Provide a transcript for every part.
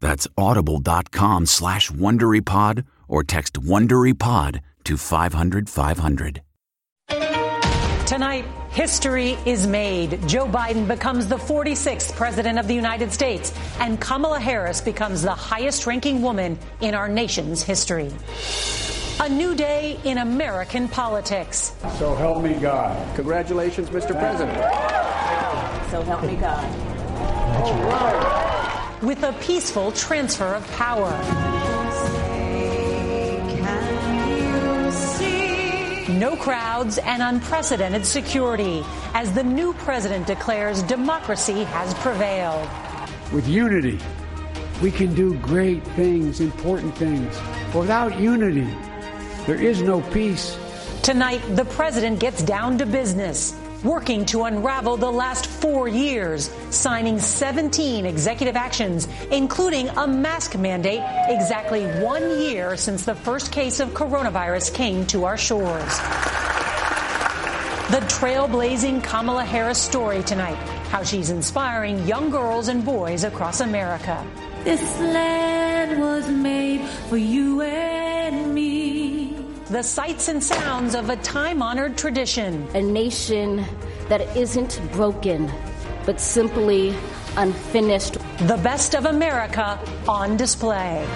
That's audible.com slash WonderyPod or text WonderyPod to 500 500. Tonight, history is made. Joe Biden becomes the 46th president of the United States, and Kamala Harris becomes the highest ranking woman in our nation's history. A new day in American politics. So help me God. Congratulations, Mr. President. So help me God. With a peaceful transfer of power. No crowds and unprecedented security as the new president declares democracy has prevailed. With unity, we can do great things, important things. Without unity, there is no peace. Tonight, the president gets down to business, working to unravel the last four years, signing 17 executive actions, including a mask mandate exactly one year since the first case of coronavirus came to our shores. The trailblazing Kamala Harris story tonight, how she's inspiring young girls and boys across America. This land was made for you and. The sights and sounds of a time honored tradition. A nation that isn't broken, but simply unfinished. The best of America on display.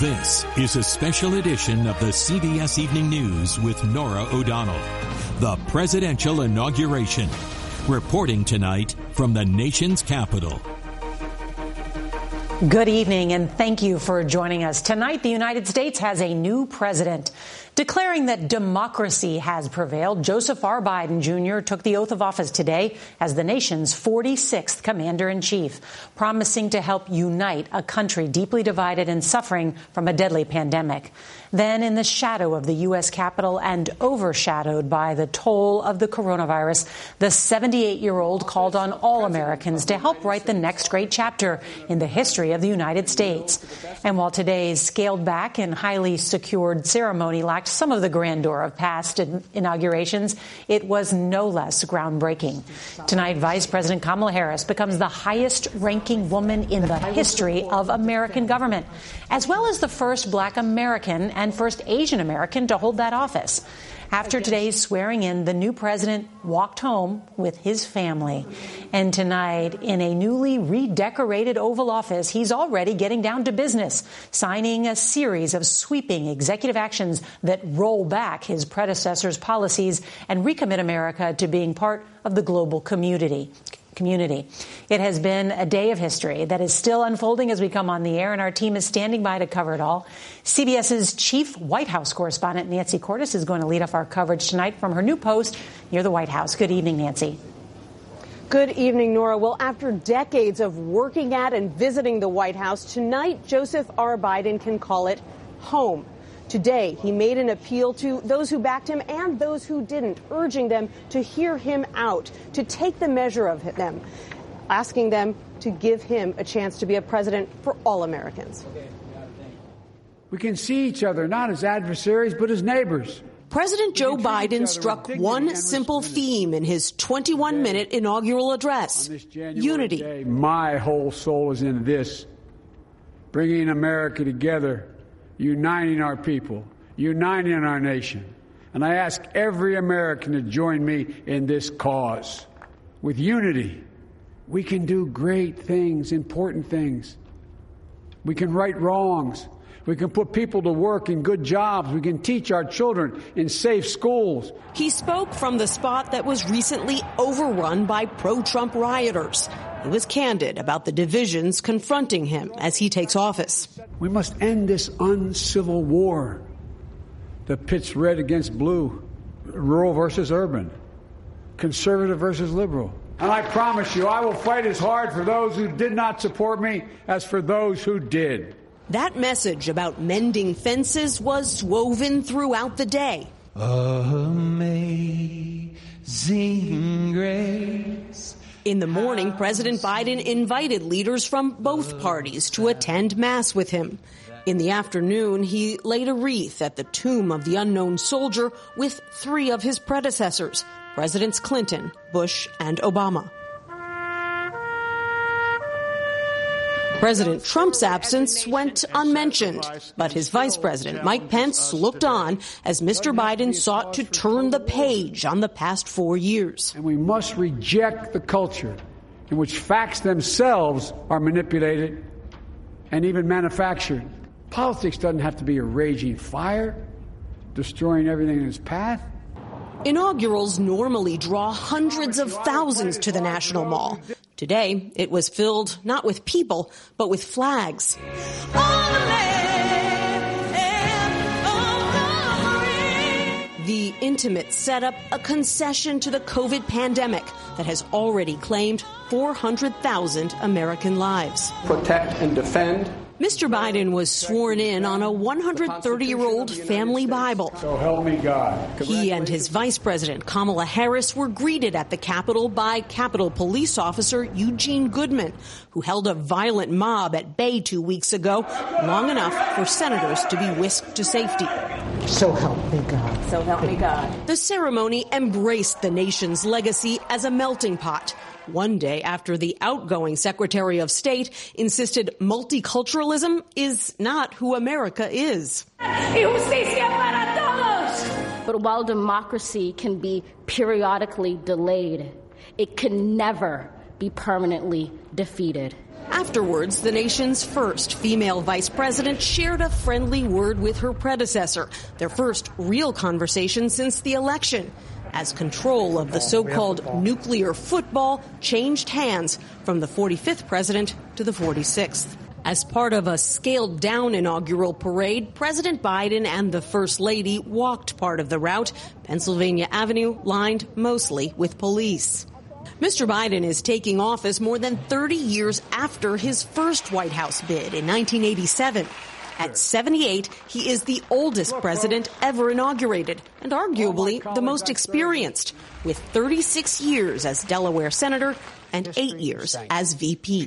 This is a special edition of the CBS Evening News with Norah O'Donnell. The presidential inauguration. Reporting tonight from the nation's capital. Good evening and thank you for joining us. Tonight, the United States has a new president. Declaring that democracy has prevailed, Joseph R. Biden Jr. took the oath of office today as the nation's 46th commander in chief, promising to help unite a country deeply divided and suffering from a deadly pandemic. Then, in the shadow of the U.S. Capitol and overshadowed by the toll of the coronavirus, the 78 year old called on all Americans to help write the next great chapter in the history of the United States. And while today's scaled back and highly secured ceremony lacked some of the grandeur of past inaugurations, it was no less groundbreaking. Tonight, Vice President Kamala Harris becomes the highest ranking woman in the history of American government, as well as the first black American and first Asian American to hold that office. After today's swearing in, the new president walked home with his family. And tonight, in a newly redecorated Oval Office, he's already getting down to business, signing a series of sweeping executive actions that roll back his predecessor's policies and recommit America to being part of the global community community. It has been a day of history that is still unfolding as we come on the air, and our team is standing by to cover it all. CBS's chief White House correspondent, Nancy Cordes, is going to lead off our coverage tonight from her new post near the White House. Good evening, Nancy. Good evening, Norah. Well, after decades of working at and visiting the White House, tonight Joseph R. Biden can call it home. Today, he made an appeal to those who backed him and those who didn't, urging them to hear him out, to take the measure of them, asking them to give him a chance to be a president for all Americans. We can see each other not as adversaries, but as neighbors. President Joe Biden struck one simple theme in his 21 minute inaugural address unity. Day, my whole soul is in this bringing America together, uniting our people, uniting our nation. And I ask every American to join me in this cause. With unity, we can do great things, important things. We can right wrongs. We can put people to work in good jobs. We can teach our children in safe schools. He spoke from the spot that was recently overrun by pro Trump rioters. He was candid about the divisions confronting him as he takes office. We must end this uncivil war that pits red against blue, rural versus urban, conservative versus liberal. And I promise you, I will fight as hard for those who did not support me as for those who did. That message about mending fences was woven throughout the day. Amazing grace. In the morning, President Biden invited leaders from both parties to attend Mass with him. In the afternoon, he laid a wreath at the tomb of the unknown soldier with three of his predecessors, Presidents Clinton, Bush, and Obama. President Trump's absence went unmentioned, but his vice president, Mike Pence, looked on as Mr. Biden sought to turn the page on the past four years. And we must reject the culture in which facts themselves are manipulated and even manufactured. Politics doesn't have to be a raging fire, destroying everything in its path. Inaugurals normally draw hundreds of thousands to the National Mall. Today, it was filled not with people, but with flags. The intimate setup, a concession to the COVID pandemic that has already claimed 400,000 American lives. Protect and defend Mr. Biden was sworn in on a 130 year old family Bible. So help me God. He and his vice president, Kamala Harris, were greeted at the Capitol by Capitol Police Officer Eugene Goodman, who held a violent mob at bay two weeks ago, long enough for senators to be whisked to safety. So help me God. So help me God. The ceremony embraced the nation's legacy as a melting pot one day after the outgoing Secretary of State insisted multiculturalism is not who America is. But while democracy can be periodically delayed, it can never be permanently defeated. Afterwards, the nation's first female vice president shared a friendly word with her predecessor, their first real conversation since the election as control of the so-called nuclear football changed hands from the 45th president to the 46th. As part of a scaled down inaugural parade, President Biden and the First Lady walked part of the route, Pennsylvania Avenue lined mostly with police. Mr. Biden is taking office more than 30 years after his first White House bid in 1987. At 78, he is the oldest president ever inaugurated and arguably the most experienced, with 36 years as Delaware senator and eight years as VP.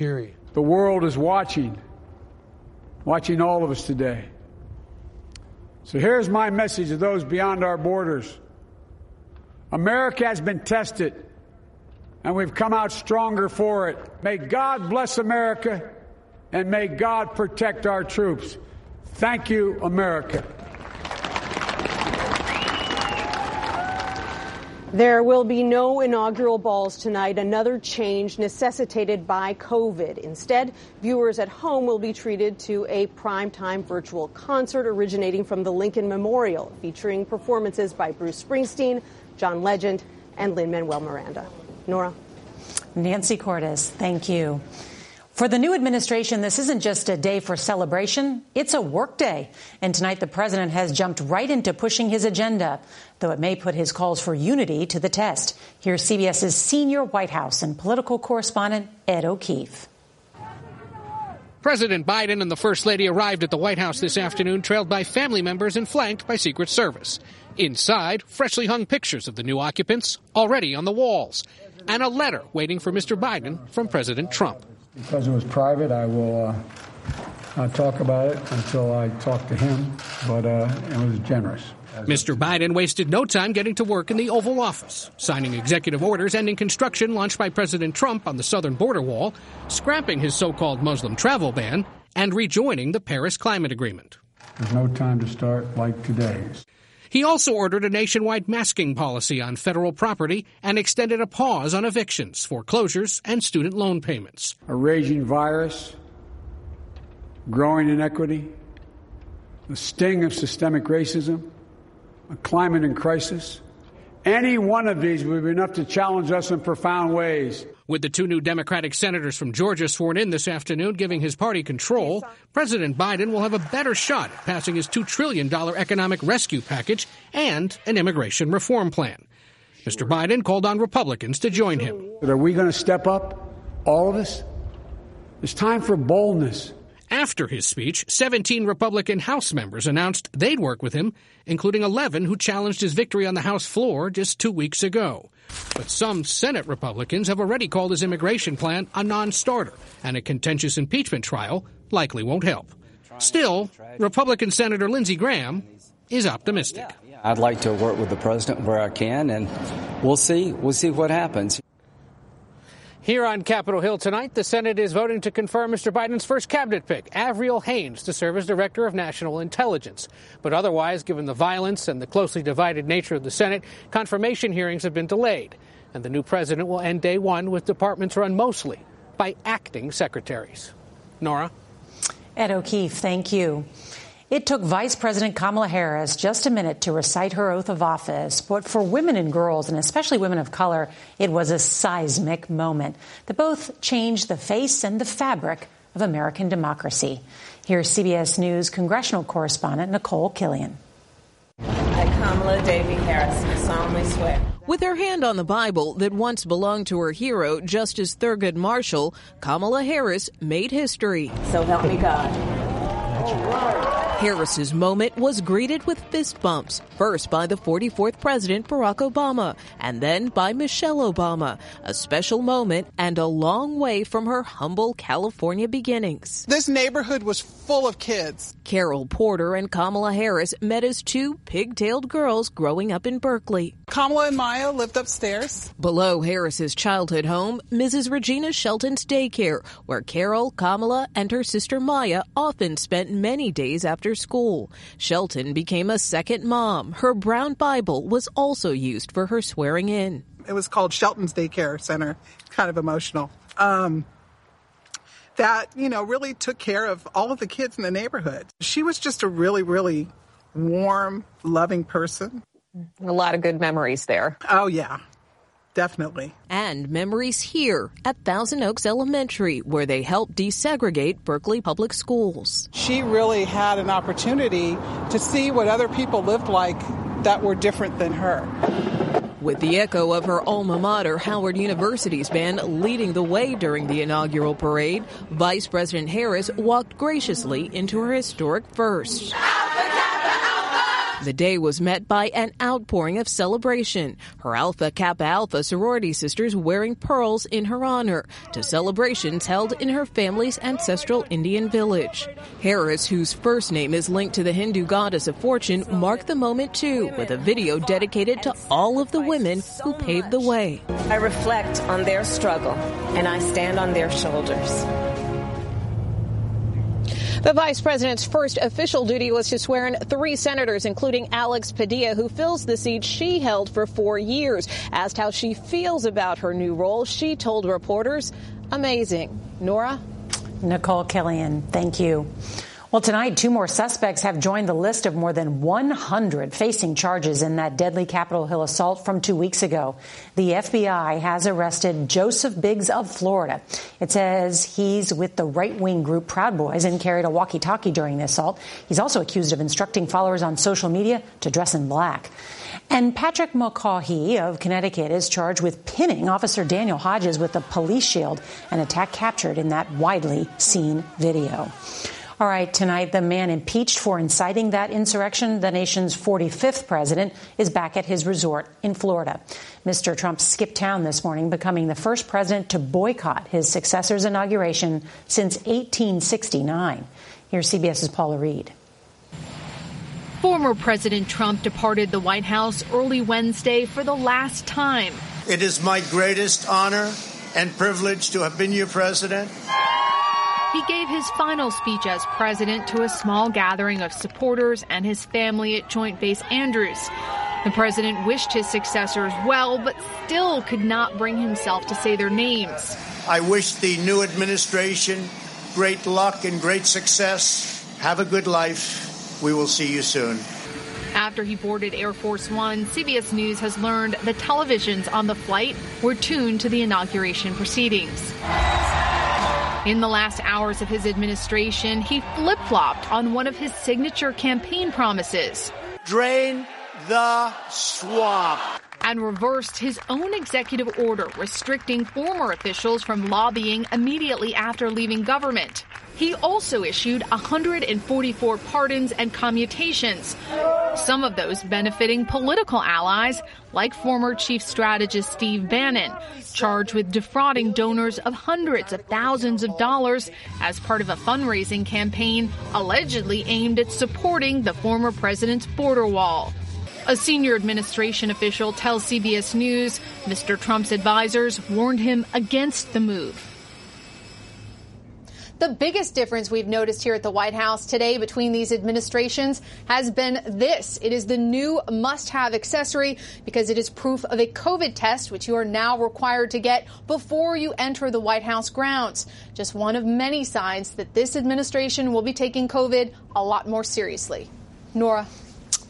The world is watching, watching all of us today. So here's my message to those beyond our borders. America has been tested, and we've come out stronger for it. May God bless America, and may God protect our troops. Thank you, America. There will be no inaugural balls tonight, another change necessitated by COVID. Instead, viewers at home will be treated to a primetime virtual concert originating from the Lincoln Memorial, featuring performances by Bruce Springsteen, John Legend, and Lin Manuel Miranda. Norah. Nancy Cordes, thank you. For the new administration, this isn't just a day for celebration, it's a work day. And tonight, the president has jumped right into pushing his agenda, though it may put his calls for unity to the test. Here's CBS's senior White House and political correspondent, Ed O'Keefe. President Biden and the First Lady arrived at the White House this afternoon, trailed by family members and flanked by Secret Service. Inside, freshly hung pictures of the new occupants already on the walls, and a letter waiting for Mr. Biden from President Trump. Because it was private, I will uh, not talk about it until I talk to him, but uh, it was generous. Mr. Biden wasted no time getting to work in the Oval Office, signing executive orders ending construction launched by President Trump on the southern border wall, scrapping his so called Muslim travel ban, and rejoining the Paris Climate Agreement. There's no time to start like today's. He also ordered a nationwide masking policy on federal property and extended a pause on evictions, foreclosures, and student loan payments. A raging virus, growing inequity, the sting of systemic racism, a climate in crisis. Any one of these would be enough to challenge us in profound ways. With the two new Democratic senators from Georgia sworn in this afternoon, giving his party control, President Biden will have a better shot at passing his $2 trillion economic rescue package and an immigration reform plan. Mr. Biden called on Republicans to join him. Are we going to step up, all of us? It's time for boldness. After his speech, 17 Republican House members announced they'd work with him, including 11 who challenged his victory on the House floor just two weeks ago. But some Senate Republicans have already called his immigration plan a non starter, and a contentious impeachment trial likely won't help. Still, Republican Senator Lindsey Graham is optimistic. I'd like to work with the president where I can, and we'll see. We'll see what happens. Here on Capitol Hill tonight, the Senate is voting to confirm Mr. Biden's first cabinet pick, Avril Haines, to serve as Director of National Intelligence. But otherwise, given the violence and the closely divided nature of the Senate, confirmation hearings have been delayed. And the new president will end day one with departments run mostly by acting secretaries. Norah? Ed O'Keefe, thank you. It took Vice President Kamala Harris just a minute to recite her oath of office, but for women and girls, and especially women of color, it was a seismic moment that both changed the face and the fabric of American democracy. Here's CBS News congressional correspondent Nicole Killion. I, Kamala Devi Harris, solemnly swear. With her hand on the Bible that once belonged to her hero, Justice Thurgood Marshall, Kamala Harris made history. So help me God. Harris's moment was greeted with fist bumps, first by the 44th President Barack Obama, and then by Michelle Obama. A special moment and a long way from her humble California beginnings. This neighborhood was full of kids. Carol Porter and Kamala Harris met as two pigtailed girls growing up in Berkeley. Kamala and Maya lived upstairs. Below Harris's childhood home, Mrs. Regina Shelton's daycare, where Carol, Kamala, and her sister Maya often spent many days after school. Shelton became a second mom. Her brown Bible was also used for her swearing in. It was called Shelton's Daycare Center. Kind of emotional. Um, that, you know, really took care of all of the kids in the neighborhood. She was just a really, really warm, loving person. A lot of good memories there. Oh, yeah. Definitely. And memories here at Thousand Oaks Elementary, where they helped desegregate Berkeley Public Schools. She really had an opportunity to see what other people lived like that were different than her. With the echo of her alma mater, Howard University's band, leading the way during the inaugural parade, Vice President Harris walked graciously into her historic first. The day was met by an outpouring of celebration. Her Alpha Kappa Alpha sorority sisters wearing pearls in her honor to celebrations held in her family's ancestral Indian village. Harris, whose first name is linked to the Hindu goddess of fortune, marked the moment too with a video dedicated to all of the women who paved the way. I reflect on their struggle and I stand on their shoulders. The vice president's first official duty was to swear in three senators, including Alex Padilla, who fills the seat she held for four years. Asked how she feels about her new role, she told reporters, amazing. Norah? Nicole Killion, thank you. Well, tonight, two more suspects have joined the list of more than 100 facing charges in that deadly Capitol Hill assault from two weeks ago. The FBI has arrested Joseph Biggs of Florida. It says he's with the right wing group Proud Boys and carried a walkie talkie during the assault. He's also accused of instructing followers on social media to dress in black. And Patrick Mulcahy of Connecticut is charged with pinning Officer Daniel Hodges with a police shield, an attack captured in that widely seen video. All right, tonight, the man impeached for inciting that insurrection, the nation's 45th president, is back at his resort in Florida. Mr. Trump skipped town this morning, becoming the first president to boycott his successor's inauguration since 1869. Here's CBS's Paula Reid. Former President Trump departed the White House early Wednesday for the last time. It is my greatest honor and privilege to have been your president. He gave his final speech as president to a small gathering of supporters and his family at Joint Base Andrews. The president wished his successors well, but still could not bring himself to say their names. I wish the new administration great luck and great success. Have a good life. We will see you soon. After he boarded Air Force One, CBS News has learned the televisions on the flight were tuned to the inauguration proceedings. In the last hours of his administration, he flip flopped on one of his signature campaign promises drain the swamp. And reversed his own executive order restricting former officials from lobbying immediately after leaving government. He also issued 144 pardons and commutations, some of those benefiting political allies like former chief strategist Steve Bannon, charged with defrauding donors of hundreds of thousands of dollars as part of a fundraising campaign allegedly aimed at supporting the former president's border wall. A senior administration official tells CBS News Mr. Trump's advisors warned him against the move. The biggest difference we've noticed here at the White House today between these administrations has been this. It is the new must have accessory because it is proof of a COVID test, which you are now required to get before you enter the White House grounds. Just one of many signs that this administration will be taking COVID a lot more seriously. Norah.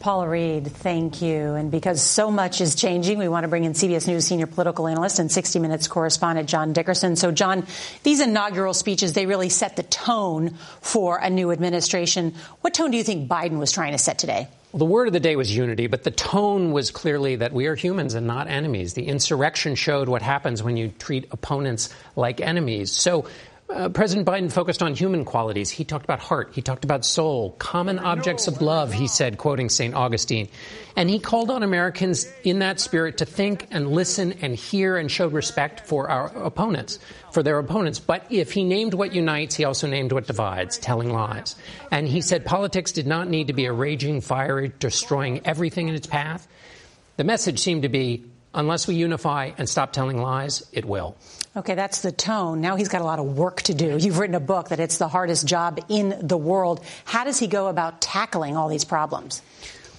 Paula Reid, thank you. And because so much is changing, we want to bring in CBS News senior political analyst and 60 Minutes correspondent John Dickerson. So, John, these inaugural speeches, they really set the tone for a new administration. What tone do you think Biden was trying to set today? Well, the word of the day was unity, but the tone was clearly that we are humans and not enemies. The insurrection showed what happens when you treat opponents like enemies. So uh, President Biden focused on human qualities. He talked about heart. He talked about soul, common objects of love, he said, quoting St. Augustine. And he called on Americans in that spirit to think and listen and hear and show respect for our opponents, for their opponents. But if he named what unites, he also named what divides, telling lies. And he said politics did not need to be a raging fire destroying everything in its path. The message seemed to be unless we unify and stop telling lies, it will. Okay, that's the tone. Now he's got a lot of work to do. You've written a book that it's the hardest job in the world. How does he go about tackling all these problems?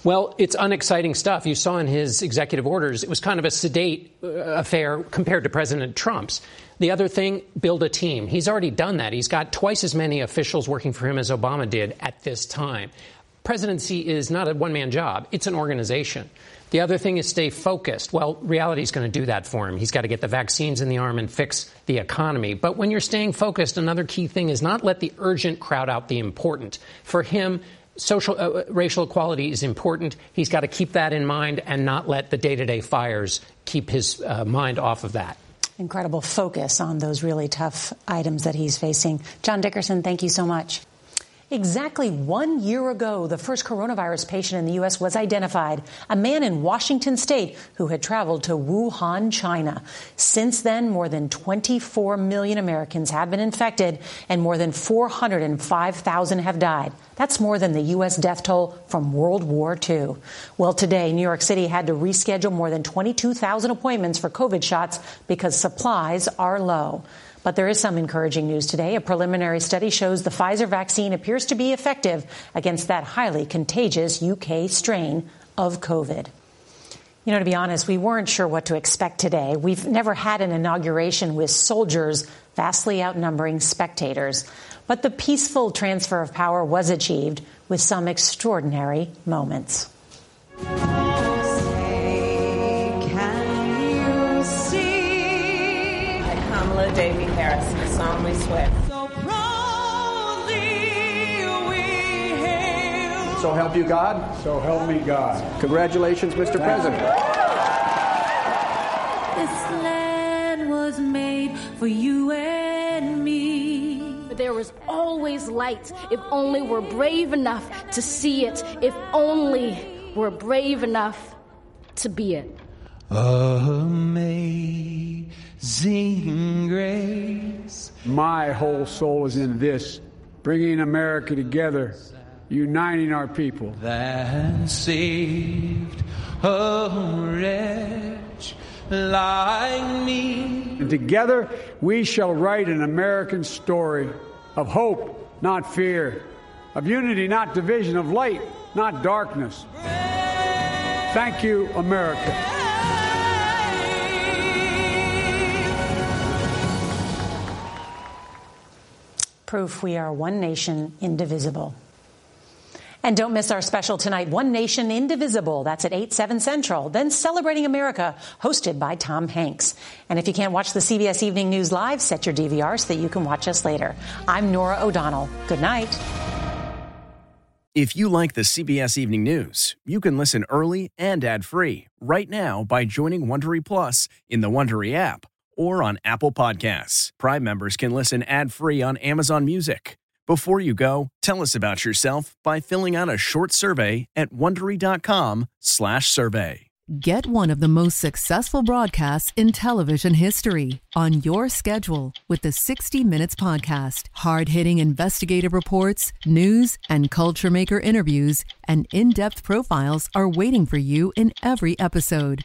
Well, it's unexciting stuff. You saw in his executive orders, it was kind of a sedate uh, affair compared to President Trump's. The other thing, build a team. He's already done that. He's got twice as many officials working for him as Obama did at this time. Presidency is not a one man job, it's an organization. The other thing is stay focused. Well, reality is going to do that for him. He's got to get the vaccines in the arm and fix the economy. But when you're staying focused, another key thing is not let the urgent crowd out the important. For him, social uh, racial equality is important. He's got to keep that in mind and not let the day-to-day fires keep his uh, mind off of that. Incredible focus on those really tough items that he's facing. John Dickerson, thank you so much. Exactly one year ago, the first coronavirus patient in the U.S. was identified, a man in Washington state who had traveled to Wuhan, China. Since then, more than 24 million Americans have been infected and more than 405,000 have died. That's more than the U.S. death toll from World War II. Well, today, New York City had to reschedule more than 22,000 appointments for COVID shots because supplies are low. But there is some encouraging news today. A preliminary study shows the Pfizer vaccine appears to be effective against that highly contagious UK strain of COVID. You know, to be honest, we weren't sure what to expect today. We've never had an inauguration with soldiers vastly outnumbering spectators. But the peaceful transfer of power was achieved with some extraordinary moments. Kamala Devi Harris, I solemnly swear. So help you God? So help me God. Congratulations, Mr. Thank President. This land was made for you and me. But there was always light if only we're brave enough to see it, if only we're brave enough to be it. Amazing grace. My whole soul is in this, bringing America together, uniting our people. That saved a wretch like me. And together we shall write an American story of hope, not fear, of unity, not division, of light, not darkness. Thank you, America. Proof we are one nation, indivisible. And don't miss our special tonight, One Nation Indivisible. That's at 8, 7 Central. Then Celebrating America, hosted by Tom Hanks. And if you can't watch the CBS Evening News live, set your DVR so that you can watch us later. I'm Norah O'Donnell. Good night. If you like the CBS Evening News, you can listen early and ad-free right now by joining Wondery Plus in the Wondery app or on Apple Podcasts. Prime members can listen ad-free on Amazon Music. Before you go, tell us about yourself by filling out a short survey at wondery.com/survey. Get one of the most successful broadcasts in television history on your schedule with the 60 Minutes Podcast. Hard hitting investigative reports, news, and culture maker interviews, and in depth profiles are waiting for you in every episode.